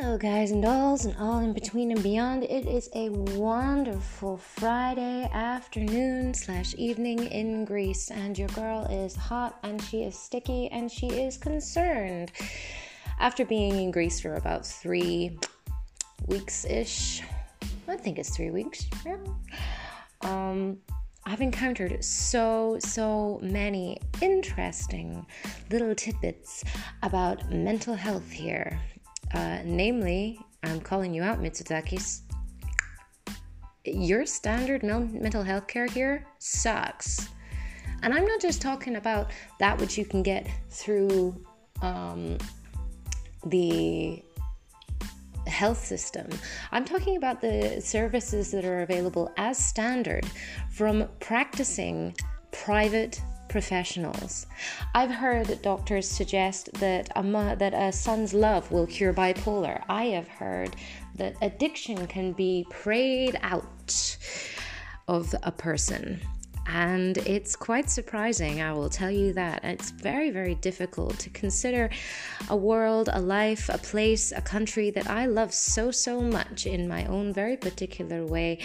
Hello, guys and dolls, and all in between and beyond. It is a wonderful Friday afternoon slash evening in Greece, and your girl is hot and she is sticky and she is concerned. After being in Greece for about three weeks ish, I think it's three weeks. Yeah. Um, I've encountered so, so many interesting little tidbits about mental health here. Uh, namely, I'm calling you out, Mitsotakis. Your standard mental health care here sucks. And I'm not just talking about that which you can get through um, the health system. I'm talking about the services that are available as standard from practicing private professionals. I've heard doctors suggest that a, that a son's love will cure bipolar. I have heard that addiction can be prayed out of a person. And it's quite surprising, I will tell you that. It's very, very difficult to consider a world, a life, a place, a country that I love so, so much in my own very particular way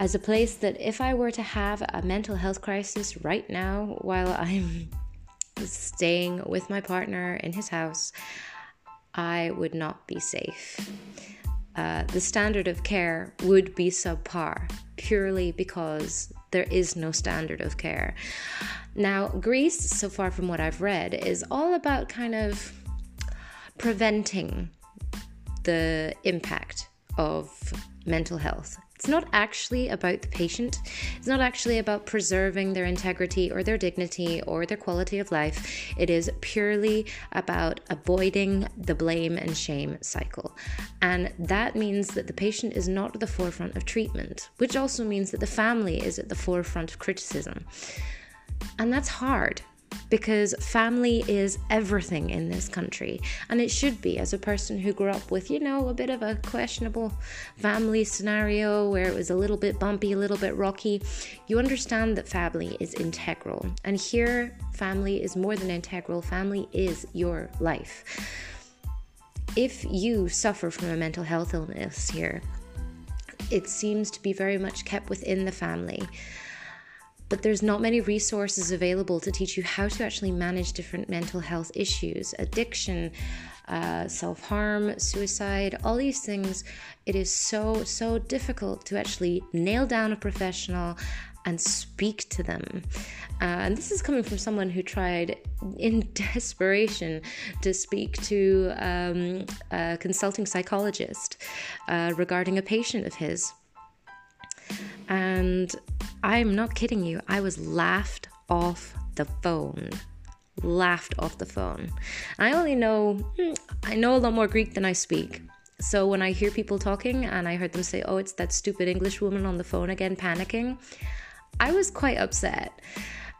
as a place that if I were to have a mental health crisis right now while I'm staying with my partner in his house, I would not be safe. Uh, the standard of care would be subpar purely because there is no standard of care. Now, Greece, so far from what I've read, is all about kind of preventing the impact of mental health. It's not actually about the patient. It's not actually about preserving their integrity or their dignity or their quality of life. It is purely about avoiding the blame and shame cycle. And that means that the patient is not at the forefront of treatment, which also means that the family is at the forefront of criticism. And that's hard because family is everything in this country. And it should be, as a person who grew up with, you know, a bit of a questionable family scenario where it was a little bit bumpy, a little bit rocky. You understand that family is integral. And here, family is more than integral, family is your life. If you suffer from a mental health illness here, it seems to be very much kept within the family but there's not many resources available to teach you how to actually manage different mental health issues, addiction, uh, self harm, suicide, all these things. It is so, so difficult to actually nail down a professional and speak to them. Uh, and this is coming from someone who tried in desperation to speak to um, a consulting psychologist uh, regarding a patient of his. And I'm not kidding you. I was laughed off the phone. Laughed off the phone. I only know, hmm, I know a lot more Greek than I speak. So when I hear people talking and I heard them say, oh, it's that stupid English woman on the phone again panicking, I was quite upset.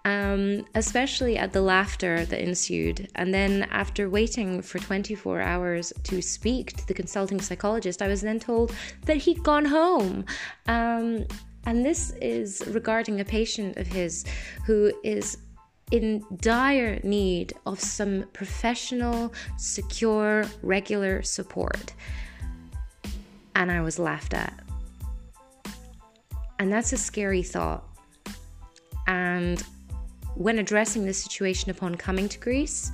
Um, especially at the laughter that ensued. And then, after waiting for 24 hours to speak to the consulting psychologist, I was then told that he'd gone home. Um, and this is regarding a patient of his who is in dire need of some professional, secure, regular support. And I was laughed at. And that's a scary thought. And when addressing the situation upon coming to Greece,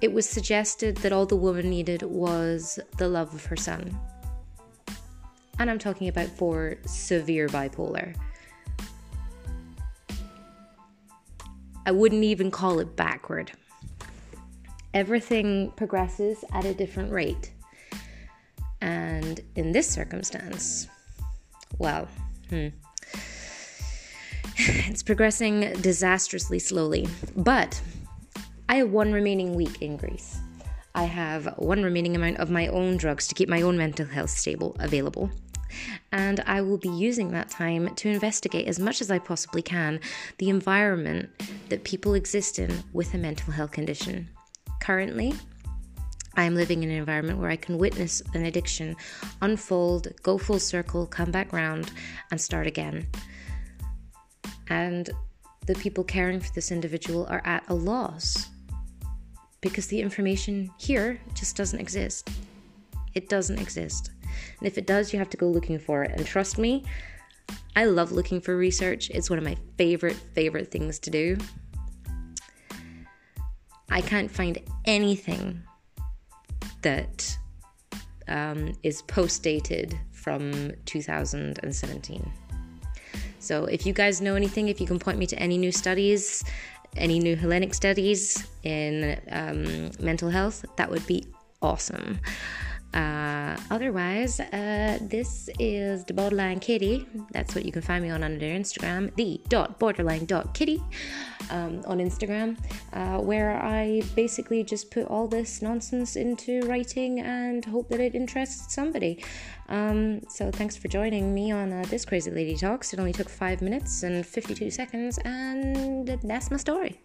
it was suggested that all the woman needed was the love of her son and I'm talking about for severe bipolar. I wouldn't even call it backward. Everything progresses at a different rate. And in this circumstance, well, hmm, it's progressing disastrously slowly. But I have one remaining week in Greece. I have one remaining amount of my own drugs to keep my own mental health stable available and I will be using that time to investigate as much as I possibly can the environment that people exist in with a mental health condition. Currently, I am living in an environment where I can witness an addiction unfold, go full circle, come back round, and start again. And the people caring for this individual are at a loss because the information here just doesn't exist. It doesn't exist. And if it does, you have to go looking for it. And trust me, I love looking for research. It's one of my favorite, favorite things to do. I can't find anything that um, is post dated from 2017. So if you guys know anything, if you can point me to any new studies, any new Hellenic studies in um, mental health, that would be awesome. Uh, otherwise, uh, this is the borderline kitty. That's what you can find me on under Instagram, the dot borderline dot kitty um, on Instagram, uh, where I basically just put all this nonsense into writing and hope that it interests somebody. Um, so thanks for joining me on uh, this crazy lady talks. It only took five minutes and fifty-two seconds, and that's my story.